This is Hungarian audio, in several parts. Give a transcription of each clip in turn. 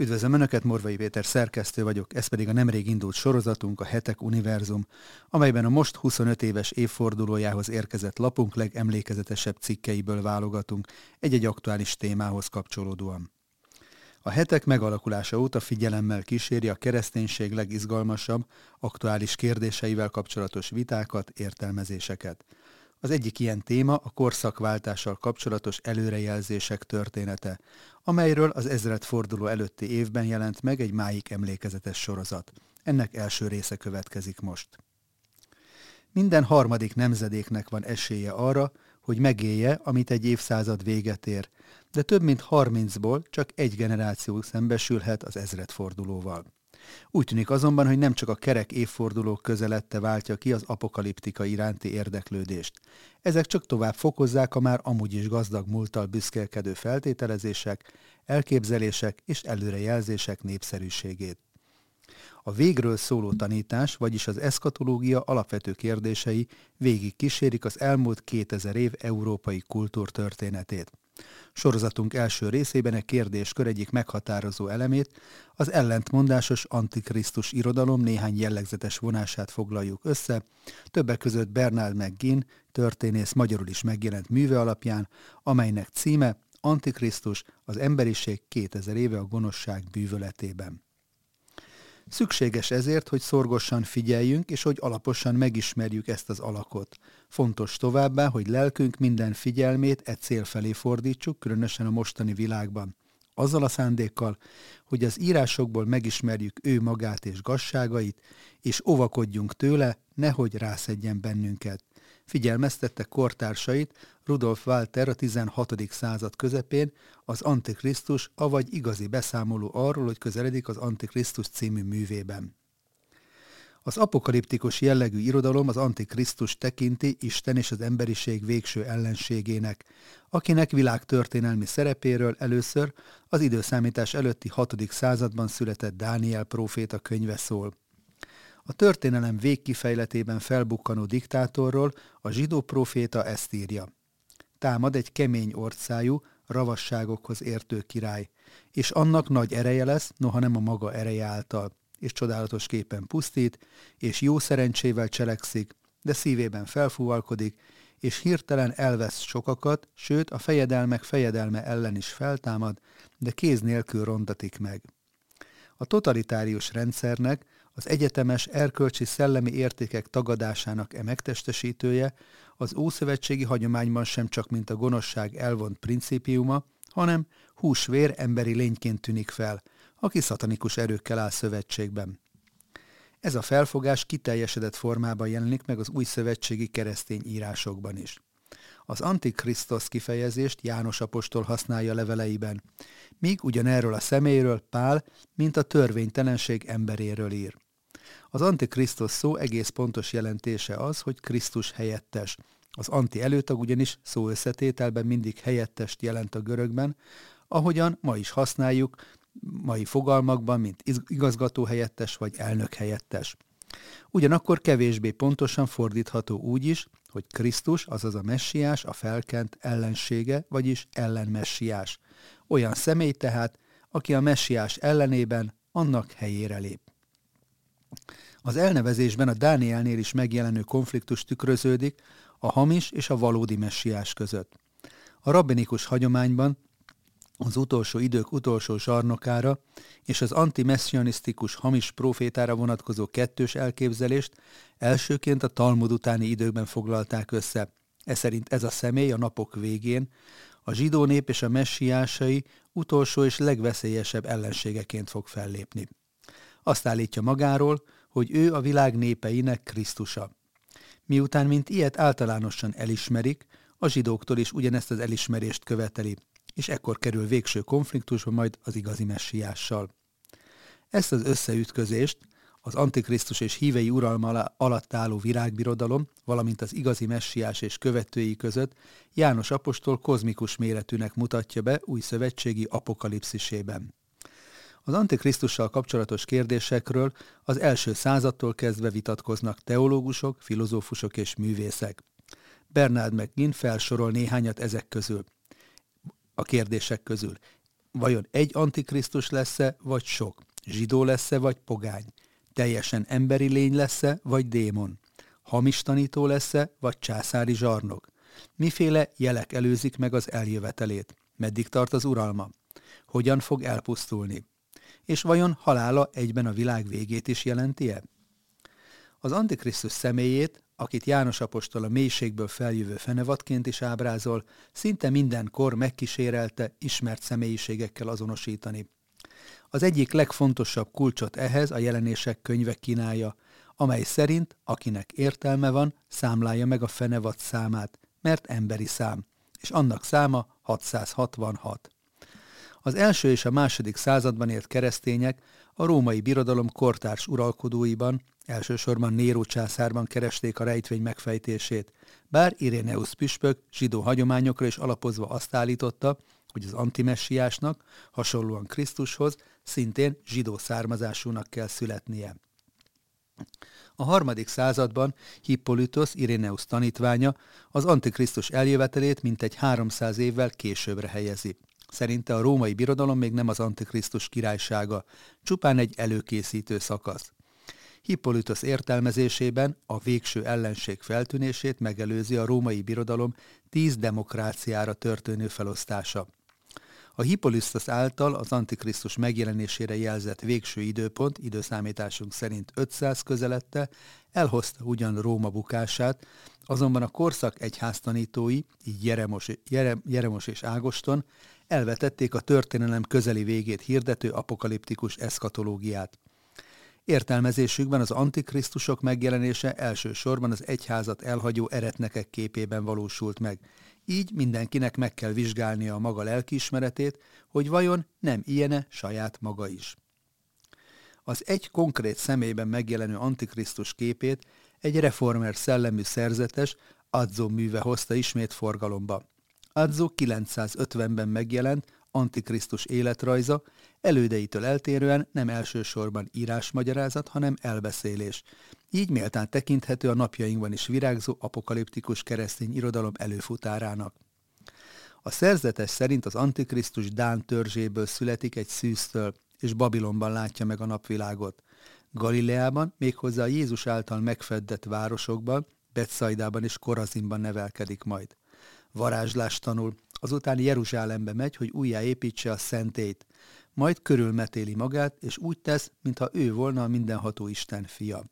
Üdvözlöm Önöket, Morvai Péter szerkesztő vagyok, ez pedig a nemrég indult sorozatunk, a Hetek Univerzum, amelyben a most 25 éves évfordulójához érkezett lapunk legemlékezetesebb cikkeiből válogatunk egy-egy aktuális témához kapcsolódóan. A hetek megalakulása óta figyelemmel kíséri a kereszténység legizgalmasabb, aktuális kérdéseivel kapcsolatos vitákat, értelmezéseket. Az egyik ilyen téma a korszakváltással kapcsolatos előrejelzések története, amelyről az ezredforduló előtti évben jelent meg egy máig emlékezetes sorozat. Ennek első része következik most. Minden harmadik nemzedéknek van esélye arra, hogy megélje, amit egy évszázad véget ér, de több mint 30-ból csak egy generáció szembesülhet az ezredfordulóval. Úgy tűnik azonban, hogy nem csak a kerek évfordulók közelette váltja ki az apokaliptika iránti érdeklődést. Ezek csak tovább fokozzák a már amúgy is gazdag múlttal büszkélkedő feltételezések, elképzelések és előrejelzések népszerűségét. A végről szóló tanítás, vagyis az eszkatológia alapvető kérdései végig kísérik az elmúlt 2000 év európai kultúrtörténetét. Sorozatunk első részében egy kérdéskör egyik meghatározó elemét, az ellentmondásos antikrisztus irodalom néhány jellegzetes vonását foglaljuk össze, többek között Bernard McGinn, történész magyarul is megjelent műve alapján, amelynek címe Antikrisztus, az emberiség 2000 éve a gonoszság bűvöletében. Szükséges ezért, hogy szorgosan figyeljünk, és hogy alaposan megismerjük ezt az alakot. Fontos továbbá, hogy lelkünk minden figyelmét e cél felé fordítsuk, különösen a mostani világban. Azzal a szándékkal, hogy az írásokból megismerjük ő magát és gazságait, és óvakodjunk tőle, nehogy rászedjen bennünket figyelmeztette kortársait Rudolf Walter a 16. század közepén az Antikrisztus, avagy igazi beszámoló arról, hogy közeledik az Antikrisztus című művében. Az apokaliptikus jellegű irodalom az Antikrisztus tekinti Isten és az emberiség végső ellenségének, akinek világtörténelmi szerepéről először az időszámítás előtti 6. században született Dániel próféta könyve szól. A történelem végkifejletében felbukkanó diktátorról a zsidó proféta ezt írja. Támad egy kemény orcájú, ravasságokhoz értő király, és annak nagy ereje lesz, noha nem a maga ereje által, és csodálatos képen pusztít, és jó szerencsével cselekszik, de szívében felfúvalkodik, és hirtelen elvesz sokakat, sőt a fejedelmek fejedelme ellen is feltámad, de kéz nélkül rondatik meg. A totalitárius rendszernek, az egyetemes erkölcsi szellemi értékek tagadásának e megtestesítője az ószövetségi hagyományban sem csak mint a gonoszság elvont principiuma, hanem húsvér emberi lényként tűnik fel, aki szatanikus erőkkel áll szövetségben. Ez a felfogás kiteljesedett formában jelenik meg az új szövetségi keresztény írásokban is. Az Antikrisztus kifejezést János apostol használja leveleiben, míg ugyanerről a személyről Pál, mint a törvénytelenség emberéről ír. Az Antikrisztus szó egész pontos jelentése az, hogy Krisztus helyettes. Az anti előtag ugyanis szó összetételben mindig helyettest jelent a görögben, ahogyan ma is használjuk mai fogalmakban, mint igazgató helyettes vagy elnök helyettes. Ugyanakkor kevésbé pontosan fordítható úgy is, hogy Krisztus, azaz a messiás, a felkent ellensége, vagyis ellenmessiás. Olyan személy tehát, aki a messiás ellenében annak helyére lép. Az elnevezésben a Dánielnél is megjelenő konfliktus tükröződik a hamis és a valódi messiás között. A rabbinikus hagyományban az utolsó idők utolsó zsarnokára és az antimessianisztikus hamis profétára vonatkozó kettős elképzelést elsőként a Talmud utáni időkben foglalták össze. Ez szerint ez a személy a napok végén a zsidó nép és a messiásai utolsó és legveszélyesebb ellenségeként fog fellépni. Azt állítja magáról, hogy ő a világ népeinek Krisztusa. Miután mint ilyet általánosan elismerik, a zsidóktól is ugyanezt az elismerést követeli, és ekkor kerül végső konfliktusba majd az igazi messiással. Ezt az összeütközést az Antikrisztus és hívei uralma alatt álló virágbirodalom, valamint az igazi messiás és követői között János apostol kozmikus méretűnek mutatja be új szövetségi apokalipszisében. Az Antikrisztussal kapcsolatos kérdésekről az első századtól kezdve vitatkoznak teológusok, filozófusok és művészek. Bernard McGinn felsorol néhányat ezek közül, a kérdések közül. Vajon egy antikrisztus lesz-e, vagy sok? Zsidó lesz-e, vagy pogány? Teljesen emberi lény lesz-e, vagy démon? Hamis tanító lesz-e, vagy császári zsarnok? Miféle jelek előzik meg az eljövetelét? Meddig tart az uralma? Hogyan fog elpusztulni? És vajon halála egyben a világ végét is jelenti-e? Az Antikrisztus személyét, akit János apostol a mélységből feljövő fenevadként is ábrázol, szinte minden kor megkísérelte ismert személyiségekkel azonosítani. Az egyik legfontosabb kulcsot ehhez a jelenések könyve kínálja, amely szerint, akinek értelme van, számlálja meg a fenevad számát, mert emberi szám, és annak száma 666. Az első és a második században élt keresztények a római birodalom kortárs uralkodóiban, elsősorban Néró császárban keresték a rejtvény megfejtését, bár Iréneusz püspök zsidó hagyományokra is alapozva azt állította, hogy az antimessiásnak, hasonlóan Krisztushoz, szintén zsidó származásúnak kell születnie. A harmadik században Hippolytos Iréneusz tanítványa az Antikrisztus eljövetelét mintegy 300 évvel későbbre helyezi. Szerinte a római birodalom még nem az Antikrisztus királysága, csupán egy előkészítő szakasz. Hippolytos értelmezésében a végső ellenség feltűnését megelőzi a római birodalom tíz demokráciára történő felosztása. A Hippolytos által az Antikrisztus megjelenésére jelzett végső időpont időszámításunk szerint 500 közelette elhozta ugyan Róma bukását, azonban a korszak egyháztanítói, így Jeremos, Jerem, Jeremos és Ágoston elvetették a történelem közeli végét hirdető apokaliptikus eszkatológiát. Értelmezésükben az antikrisztusok megjelenése elsősorban az egyházat elhagyó eretnekek képében valósult meg. Így mindenkinek meg kell vizsgálnia a maga lelkiismeretét, hogy vajon nem ilyene saját maga is. Az egy konkrét személyben megjelenő antikrisztus képét egy reformer szellemű szerzetes Adzo műve hozta ismét forgalomba. Adzo 950-ben megjelent Antikrisztus életrajza, elődeitől eltérően nem elsősorban írásmagyarázat, hanem elbeszélés. Így méltán tekinthető a napjainkban is virágzó apokaliptikus keresztény irodalom előfutárának. A szerzetes szerint az Antikrisztus Dán törzséből születik egy szűztől, és Babilonban látja meg a napvilágot. Galileában, méghozzá a Jézus által megfeddett városokban, Betszaidában és Korazinban nevelkedik majd. Varázslást tanul, azután Jeruzsálembe megy, hogy újjáépítse a szentét, majd körülmetéli magát, és úgy tesz, mintha ő volna a mindenható Isten fia.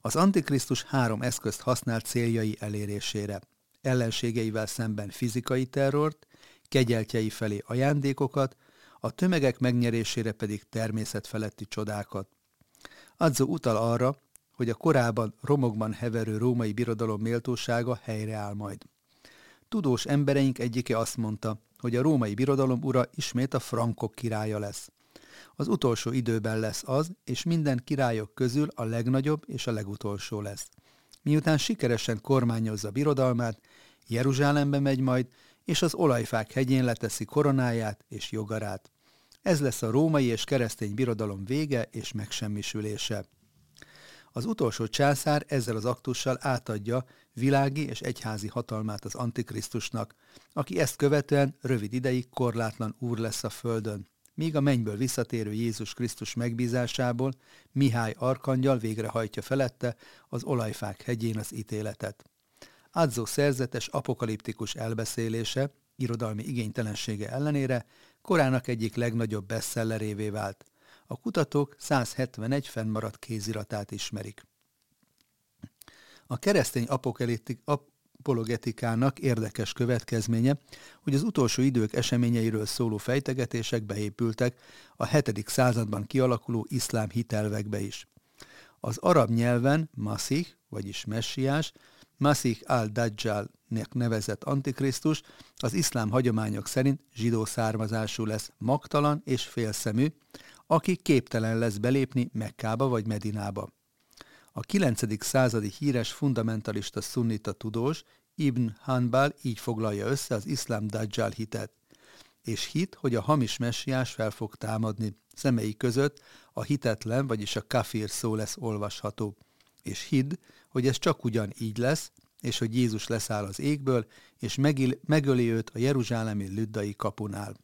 Az Antikrisztus három eszközt használ céljai elérésére. Ellenségeivel szemben fizikai terrort, kegyeltjei felé ajándékokat, a tömegek megnyerésére pedig természetfeletti csodákat. Adzo utal arra, hogy a korában romokban heverő római birodalom méltósága helyreáll majd. Tudós embereink egyike azt mondta, hogy a római birodalom ura ismét a frankok királya lesz. Az utolsó időben lesz az, és minden királyok közül a legnagyobb és a legutolsó lesz. Miután sikeresen kormányozza birodalmát, Jeruzsálembe megy majd, és az olajfák hegyén leteszi koronáját és jogarát. Ez lesz a római és keresztény birodalom vége és megsemmisülése. Az utolsó császár ezzel az aktussal átadja világi és egyházi hatalmát az Antikrisztusnak, aki ezt követően rövid ideig korlátlan úr lesz a földön, míg a mennyből visszatérő Jézus Krisztus megbízásából Mihály Arkangyal végrehajtja felette az olajfák hegyén az ítéletet. Adzó szerzetes apokaliptikus elbeszélése, irodalmi igénytelensége ellenére korának egyik legnagyobb bestsellerévé vált. A kutatók 171 fennmaradt kéziratát ismerik. A keresztény apologetikának érdekes következménye, hogy az utolsó idők eseményeiről szóló fejtegetések beépültek a 7. században kialakuló iszlám hitelvekbe is. Az arab nyelven Masih, vagyis messiás, Masih al-Dajjal-nek nevezett antikrisztus az iszlám hagyományok szerint zsidó származású lesz, magtalan és félszemű, aki képtelen lesz belépni Mekkába vagy Medinába. A 9. századi híres fundamentalista szunnita tudós Ibn Hanbal így foglalja össze az iszlám Dajjal hitet, és hit, hogy a hamis messiás fel fog támadni. Szemei között a hitetlen, vagyis a kafir szó lesz olvasható. És hidd, hogy ez csak ugyan így lesz, és hogy Jézus leszáll az égből, és megöli őt a jeruzsálemi lüddai kapunál.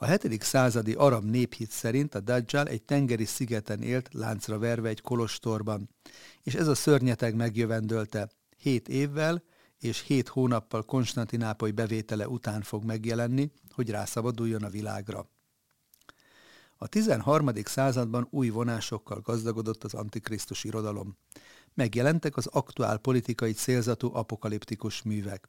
A 7. századi arab néphit szerint a Dajjal egy tengeri szigeten élt láncra verve egy kolostorban, és ez a szörnyeteg megjövendölte. Hét évvel és hét hónappal Konstantinápoly bevétele után fog megjelenni, hogy rászabaduljon a világra. A 13. században új vonásokkal gazdagodott az antikrisztus irodalom. Megjelentek az aktuál politikai célzatú apokaliptikus művek.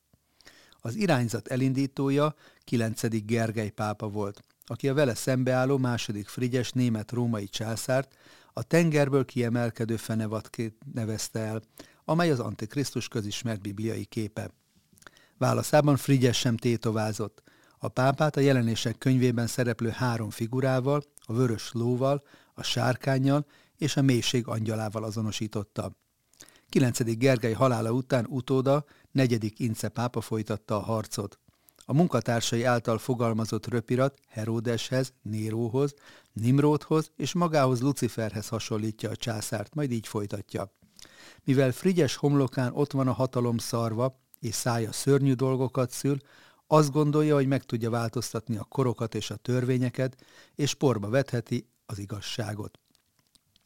Az irányzat elindítója 9. Gergely pápa volt, aki a vele szembeálló második Frigyes német-római császárt a tengerből kiemelkedő fenevatként nevezte el, amely az Antikrisztus közismert bibliai képe. Válaszában Frigyes sem tétovázott. A pápát a jelenések könyvében szereplő három figurával, a vörös lóval, a sárkányjal és a mélység angyalával azonosította. 9. Gergely halála után utóda, negyedik Ince pápa folytatta a harcot. A munkatársai által fogalmazott röpirat Heródeshez, Néróhoz, Nimródhoz és magához Luciferhez hasonlítja a császárt, majd így folytatja. Mivel Frigyes homlokán ott van a hatalom szarva, és szája szörnyű dolgokat szül, azt gondolja, hogy meg tudja változtatni a korokat és a törvényeket, és porba vetheti az igazságot.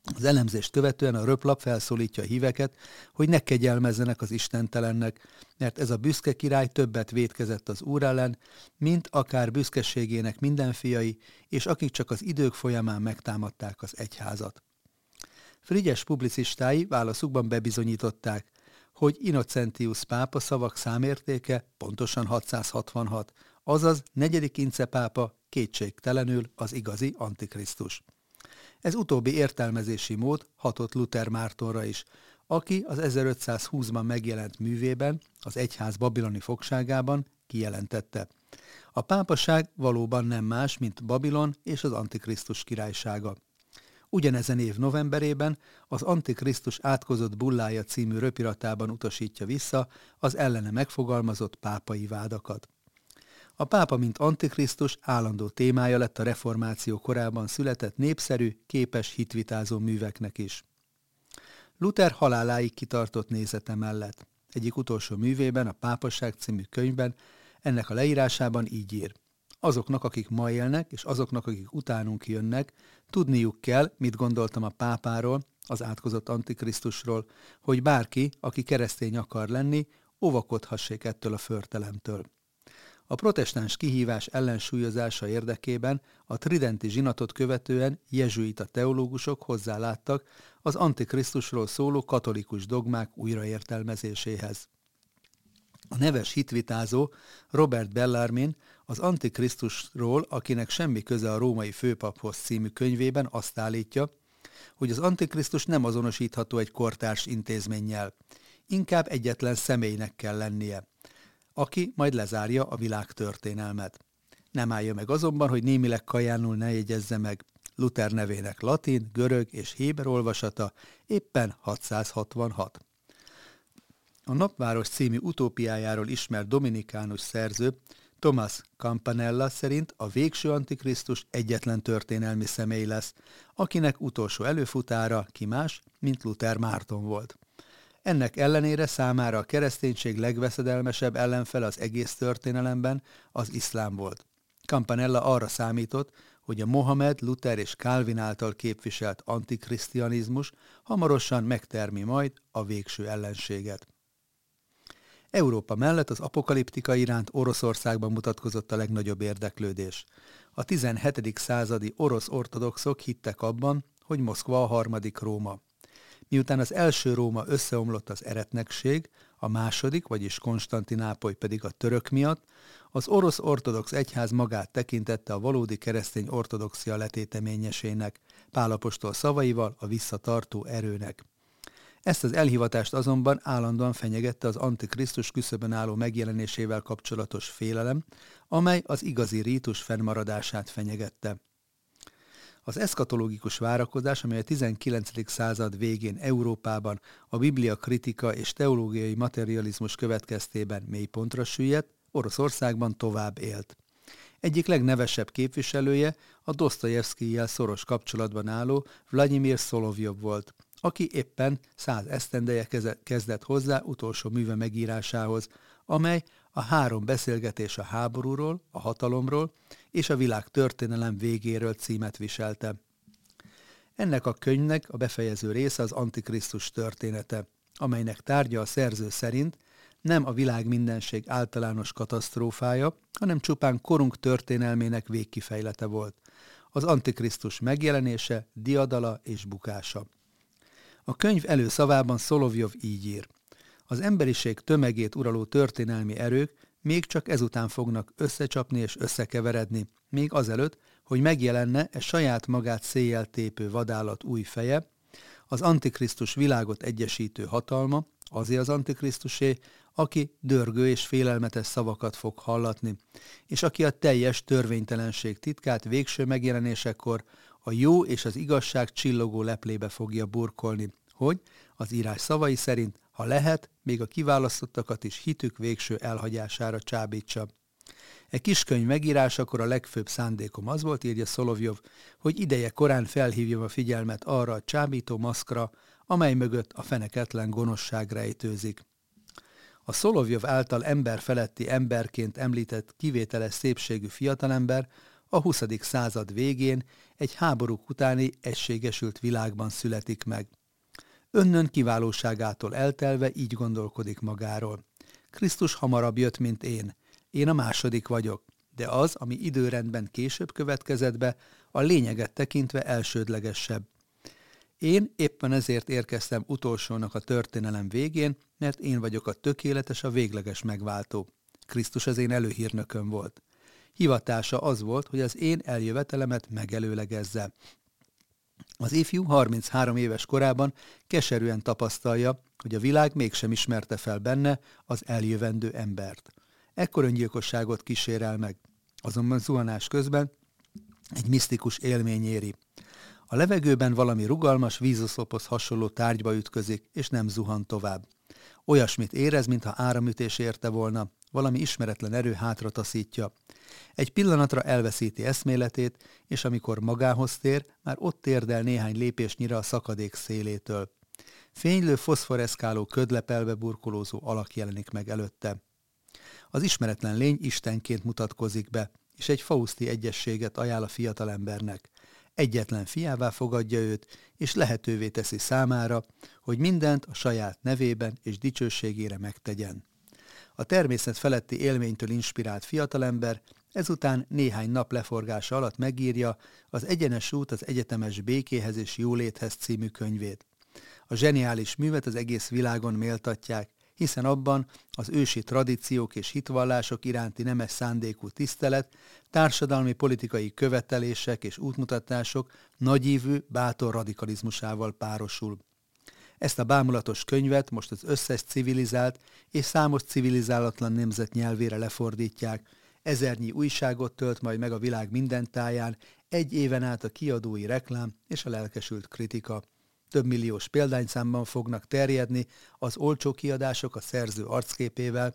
Az elemzést követően a röplap felszólítja a híveket, hogy ne kegyelmezzenek az istentelennek, mert ez a büszke király többet védkezett az úr ellen, mint akár büszkeségének minden fiai, és akik csak az idők folyamán megtámadták az egyházat. Frigyes publicistái válaszukban bebizonyították, hogy Innocentius pápa szavak számértéke pontosan 666, azaz negyedik Ince pápa kétségtelenül az igazi Antikrisztus. Ez utóbbi értelmezési mód hatott Luther Mártonra is, aki az 1520-ban megjelent művében, az egyház babiloni fogságában kijelentette. A pápaság valóban nem más, mint Babilon és az Antikrisztus királysága. Ugyanezen év novemberében az Antikrisztus átkozott bullája című röpiratában utasítja vissza az ellene megfogalmazott pápai vádakat. A pápa, mint antikrisztus állandó témája lett a reformáció korában született népszerű, képes hitvitázó műveknek is. Luther haláláig kitartott nézete mellett. Egyik utolsó művében, a Pápasság című könyvben ennek a leírásában így ír. Azoknak, akik ma élnek, és azoknak, akik utánunk jönnek, tudniuk kell, mit gondoltam a pápáról, az átkozott antikrisztusról, hogy bárki, aki keresztény akar lenni, óvakodhassék ettől a förtelemtől. A protestáns kihívás ellensúlyozása érdekében a tridenti zsinatot követően jezsuita teológusok hozzáláttak az antikrisztusról szóló katolikus dogmák újraértelmezéséhez. A neves hitvitázó Robert Bellarmin az Antikrisztusról, akinek semmi köze a római főpaphoz című könyvében azt állítja, hogy az Antikrisztus nem azonosítható egy kortárs intézménnyel, inkább egyetlen személynek kell lennie aki majd lezárja a világ történelmet. Nem állja meg azonban, hogy némileg kajánul ne jegyezze meg. Luther nevének latin, görög és héber olvasata éppen 666. A Napváros című utópiájáról ismert dominikánus szerző Thomas Campanella szerint a végső antikrisztus egyetlen történelmi személy lesz, akinek utolsó előfutára ki más, mint Luther Márton volt. Ennek ellenére számára a kereszténység legveszedelmesebb ellenfele az egész történelemben az iszlám volt. Campanella arra számított, hogy a Mohamed, Luther és Calvin által képviselt antikrisztianizmus hamarosan megtermi majd a végső ellenséget. Európa mellett az apokaliptika iránt Oroszországban mutatkozott a legnagyobb érdeklődés. A 17. századi orosz ortodoxok hittek abban, hogy Moszkva a harmadik Róma. Miután az első Róma összeomlott az eretnekség, a második, vagyis Konstantinápoly pedig a török miatt, az orosz ortodox egyház magát tekintette a valódi keresztény ortodoxia letéteményesének, Pálapostól szavaival a visszatartó erőnek. Ezt az elhivatást azonban állandóan fenyegette az Antikrisztus küszöbön álló megjelenésével kapcsolatos félelem, amely az igazi rítus fennmaradását fenyegette. Az eszkatológikus várakozás, amely a 19. század végén Európában a biblia kritika és teológiai materializmus következtében mélypontra süllyedt, Oroszországban tovább élt. Egyik legnevesebb képviselője a Dostoyevskijel szoros kapcsolatban álló Vladimir Szolovjov volt, aki éppen száz esztendeje kezdett hozzá utolsó műve megírásához, amely a három beszélgetés a háborúról, a hatalomról és a világ történelem végéről címet viselte. Ennek a könyvnek a befejező része az Antikrisztus története, amelynek tárgya a szerző szerint nem a világ mindenség általános katasztrófája, hanem csupán korunk történelmének végkifejlete volt. Az Antikrisztus megjelenése, diadala és bukása. A könyv előszavában Szolovjov így ír. Az emberiség tömegét uraló történelmi erők még csak ezután fognak összecsapni és összekeveredni, még azelőtt, hogy megjelenne e saját magát széjjel tépő vadállat új feje, az Antikrisztus világot egyesítő hatalma, azért az Antikrisztusé, aki dörgő és félelmetes szavakat fog hallatni, és aki a teljes törvénytelenség titkát végső megjelenésekor a jó és az igazság csillogó leplébe fogja burkolni, hogy az írás szavai szerint, ha lehet, még a kiválasztottakat is hitük végső elhagyására csábítsa. E kiskönyv megírásakor a legfőbb szándékom az volt, írja Szolovjov, hogy ideje korán felhívjam a figyelmet arra a csábító maszkra, amely mögött a feneketlen gonoszság rejtőzik. A Szolovjov által ember feletti emberként említett kivételes szépségű fiatalember a 20. század végén egy háborúk utáni egységesült világban születik meg. Önnön kiválóságától eltelve így gondolkodik magáról. Krisztus hamarabb jött, mint én. Én a második vagyok, de az, ami időrendben később következett be, a lényeget tekintve elsődlegesebb. Én éppen ezért érkeztem utolsónak a történelem végén, mert én vagyok a tökéletes, a végleges megváltó. Krisztus az én előhírnököm volt. Hivatása az volt, hogy az én eljövetelemet megelőlegezze. Az ifjú 33 éves korában keserűen tapasztalja, hogy a világ mégsem ismerte fel benne az eljövendő embert. Ekkor öngyilkosságot kísérel meg. Azonban zuhanás közben egy misztikus élmény éri. A levegőben valami rugalmas, vízoszlophoz hasonló tárgyba ütközik, és nem zuhan tovább. Olyasmit érez, mintha áramütés érte volna, valami ismeretlen erő hátra taszítja. Egy pillanatra elveszíti eszméletét, és amikor magához tér, már ott térdel néhány lépésnyire a szakadék szélétől. Fénylő, foszforeszkáló, ködlepelbe burkolózó alak jelenik meg előtte. Az ismeretlen lény istenként mutatkozik be, és egy fauszti egyességet ajánl a fiatalembernek egyetlen fiává fogadja őt, és lehetővé teszi számára, hogy mindent a saját nevében és dicsőségére megtegyen. A természet feletti élménytől inspirált fiatalember ezután néhány nap leforgása alatt megírja az Egyenes út az egyetemes békéhez és jóléthez című könyvét. A zseniális művet az egész világon méltatják, hiszen abban az ősi tradíciók és hitvallások iránti nemes szándékú tisztelet, társadalmi politikai követelések és útmutatások nagyívű, bátor radikalizmusával párosul. Ezt a bámulatos könyvet most az összes civilizált és számos civilizálatlan nemzet nyelvére lefordítják, ezernyi újságot tölt majd meg a világ minden táján, egy éven át a kiadói reklám és a lelkesült kritika. Több milliós példányszámban fognak terjedni az olcsó kiadások a szerző arcképével,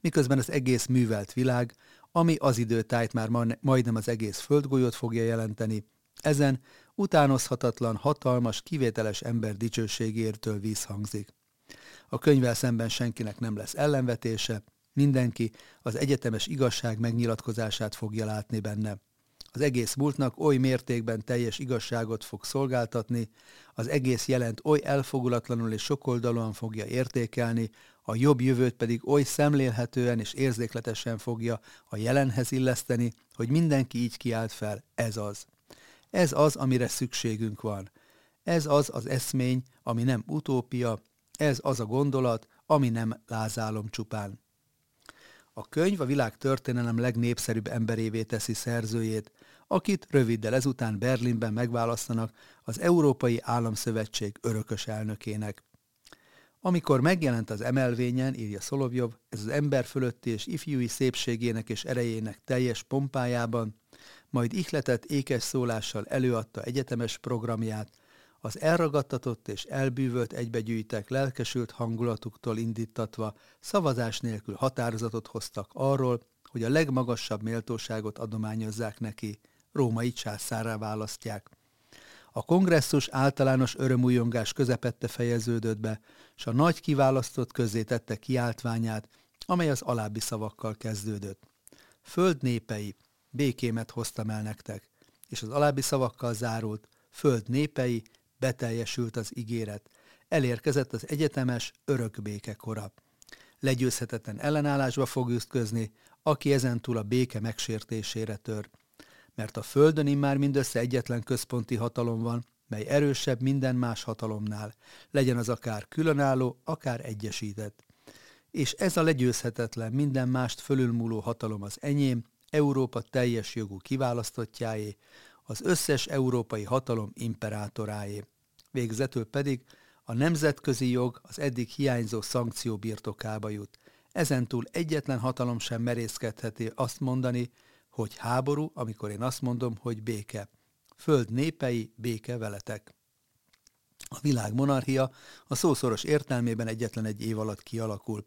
miközben az egész művelt világ, ami az időtájt már majdnem az egész földgolyót fogja jelenteni, ezen utánozhatatlan, hatalmas, kivételes ember dicsőségértől vízhangzik. A könyvvel szemben senkinek nem lesz ellenvetése, mindenki az egyetemes igazság megnyilatkozását fogja látni benne az egész múltnak oly mértékben teljes igazságot fog szolgáltatni, az egész jelent oly elfogulatlanul és sokoldalúan fogja értékelni, a jobb jövőt pedig oly szemlélhetően és érzékletesen fogja a jelenhez illeszteni, hogy mindenki így kiált fel, ez az. Ez az, amire szükségünk van. Ez az az eszmény, ami nem utópia, ez az a gondolat, ami nem lázálom csupán. A könyv a világ történelem legnépszerűbb emberévé teszi szerzőjét, akit röviddel ezután Berlinben megválasztanak az Európai Államszövetség örökös elnökének. Amikor megjelent az emelvényen, írja Szolovjov, ez az ember fölötti és ifjúi szépségének és erejének teljes pompájában, majd ihletett ékes szólással előadta egyetemes programját, az elragadtatott és elbűvölt egybegyűjtek lelkesült hangulatuktól indítatva szavazás nélkül határozatot hoztak arról, hogy a legmagasabb méltóságot adományozzák neki, római császárrá választják. A kongresszus általános örömújongás közepette fejeződött be, s a nagy kiválasztott közzé tette kiáltványát, amely az alábbi szavakkal kezdődött. Föld népei, békémet hoztam el nektek. És az alábbi szavakkal zárult, föld népei, beteljesült az ígéret. Elérkezett az egyetemes örök béke kora. Legyőzhetetlen ellenállásba fog ütközni, aki ezentúl a béke megsértésére tör. Mert a földön immár mindössze egyetlen központi hatalom van, mely erősebb minden más hatalomnál, legyen az akár különálló, akár egyesített. És ez a legyőzhetetlen, minden mást fölülmúló hatalom az enyém, Európa teljes jogú kiválasztottjáé, az összes európai hatalom imperátoráé. Végzetül pedig a nemzetközi jog az eddig hiányzó szankció birtokába jut. Ezentúl egyetlen hatalom sem merészkedheti azt mondani, hogy háború, amikor én azt mondom, hogy béke. Föld népei, béke veletek. A világ monarchia a szószoros értelmében egyetlen egy év alatt kialakul.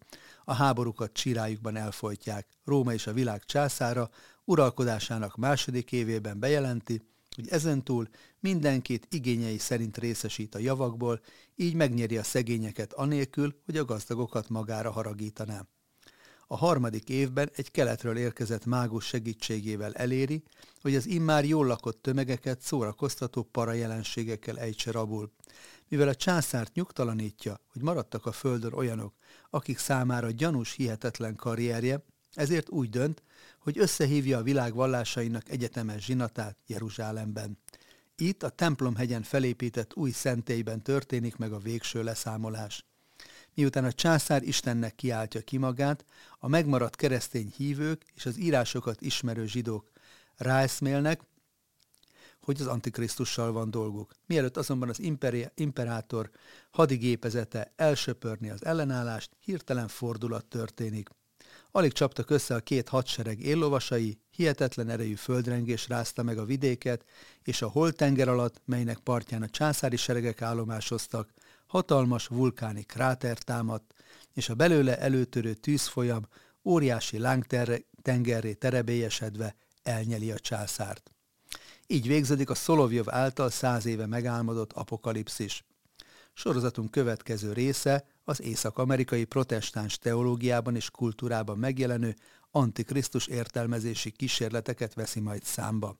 A háborúkat csirájukban elfolytják. Róma és a világ császára uralkodásának második évében bejelenti, hogy ezentúl mindenkit igényei szerint részesít a javakból, így megnyeri a szegényeket anélkül, hogy a gazdagokat magára haragítaná. A harmadik évben egy keletről érkezett mágus segítségével eléri, hogy az immár jól lakott tömegeket szórakoztató parajelenségekkel ejtse rabul. Mivel a császárt nyugtalanítja, hogy maradtak a földön olyanok, akik számára gyanús hihetetlen karrierje, ezért úgy dönt, hogy összehívja a világ vallásainak egyetemes zsinatát Jeruzsálemben. Itt a templomhegyen felépített új szentélyben történik meg a végső leszámolás. Miután a császár Istennek kiáltja ki magát, a megmaradt keresztény hívők és az írásokat ismerő zsidók ráeszmélnek, hogy az Antikrisztussal van dolguk. Mielőtt azonban az imperi- imperátor hadigépezete elsöpörni az ellenállást, hirtelen fordulat történik. Alig csaptak össze a két hadsereg éllovasai, hihetetlen erejű földrengés rázta meg a vidéket, és a holtenger alatt, melynek partján a császári seregek állomásoztak, hatalmas vulkáni kráter támadt, és a belőle előtörő tűzfolyam óriási lángtengerré terebélyesedve elnyeli a császárt. Így végződik a Szolovjov által száz éve megálmodott apokalipszis. Sorozatunk következő része az észak-amerikai protestáns teológiában és kultúrában megjelenő antikrisztus értelmezési kísérleteket veszi majd számba.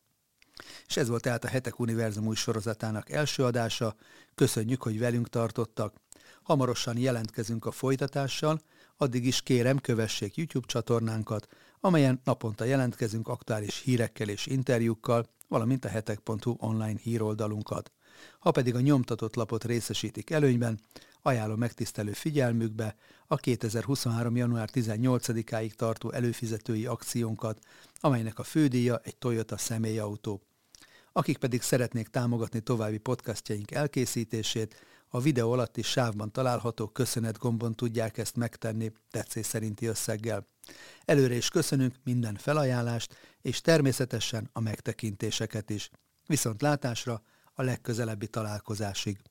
És ez volt tehát a Hetek Univerzum új sorozatának első adása. Köszönjük, hogy velünk tartottak. Hamarosan jelentkezünk a folytatással, addig is kérem kövessék YouTube csatornánkat, amelyen naponta jelentkezünk aktuális hírekkel és interjúkkal, valamint a hetek.hu online híroldalunkat. Ha pedig a nyomtatott lapot részesítik előnyben, ajánlom megtisztelő figyelmükbe a 2023. január 18-áig tartó előfizetői akciónkat, amelynek a fődíja egy Toyota személyautó. Akik pedig szeretnék támogatni további podcastjaink elkészítését, a videó alatti sávban található köszönet gombon tudják ezt megtenni tetszés szerinti összeggel. Előre is köszönünk minden felajánlást, és természetesen a megtekintéseket is. Viszont látásra a legközelebbi találkozásig.